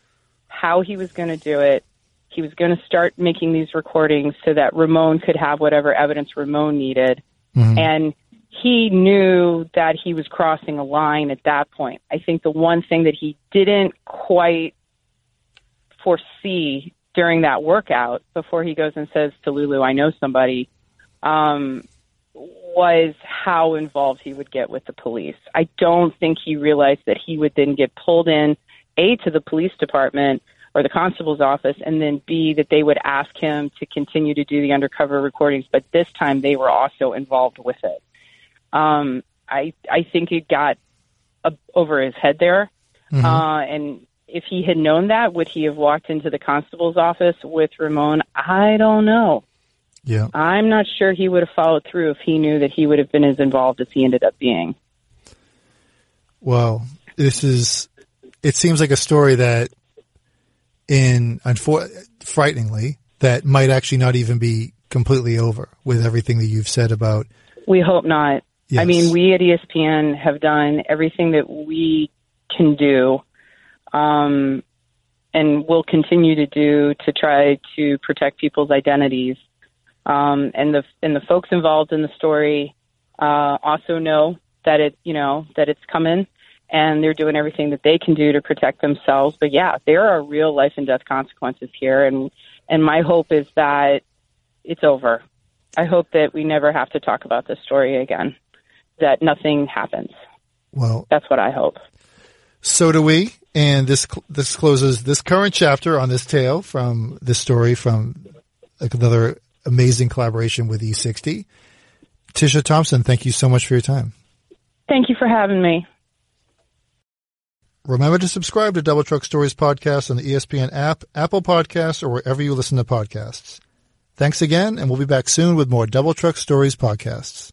how he was going to do it. He was going to start making these recordings so that Ramon could have whatever evidence Ramon needed. And he knew that he was crossing a line at that point. I think the one thing that he didn't quite foresee during that workout before he goes and says to Lulu, I know somebody, um, was how involved he would get with the police. I don't think he realized that he would then get pulled in, A, to the police department or the constable's office, and then B, that they would ask him to continue to do the undercover recordings, but this time they were also involved with it. Um, I, I think it got uh, over his head there. Uh, and if he had known that, would he have walked into the constable's office with Ramon? I don't know. Yeah. I'm not sure he would have followed through if he knew that he would have been as involved as he ended up being. Well, this is, it seems like a story that in, unfor- frighteningly, that might actually not even be completely over with everything that you've said about, We hope not. I mean, we at ESPN have done everything that we can do, um, and will continue to do to try to protect people's identities. Um, and the and the folks involved in the story uh, also know that it you know that it's coming, and they're doing everything that they can do to protect themselves. But yeah, there are real life and death consequences here, and and my hope is that it's over. I hope that we never have to talk about this story again. That nothing happens. well, That's what I hope. so do we. And this, this closes this current chapter on this tale from this story from another amazing collaboration with E60. Tisha Thompson, thank you so much for your time. Thank you for having me. Remember to subscribe to Double Truck Stories podcast on the ESPN app, Apple Podcasts, or wherever you listen to podcasts. Thanks again, and we'll be back soon with more Double Truck Stories podcasts.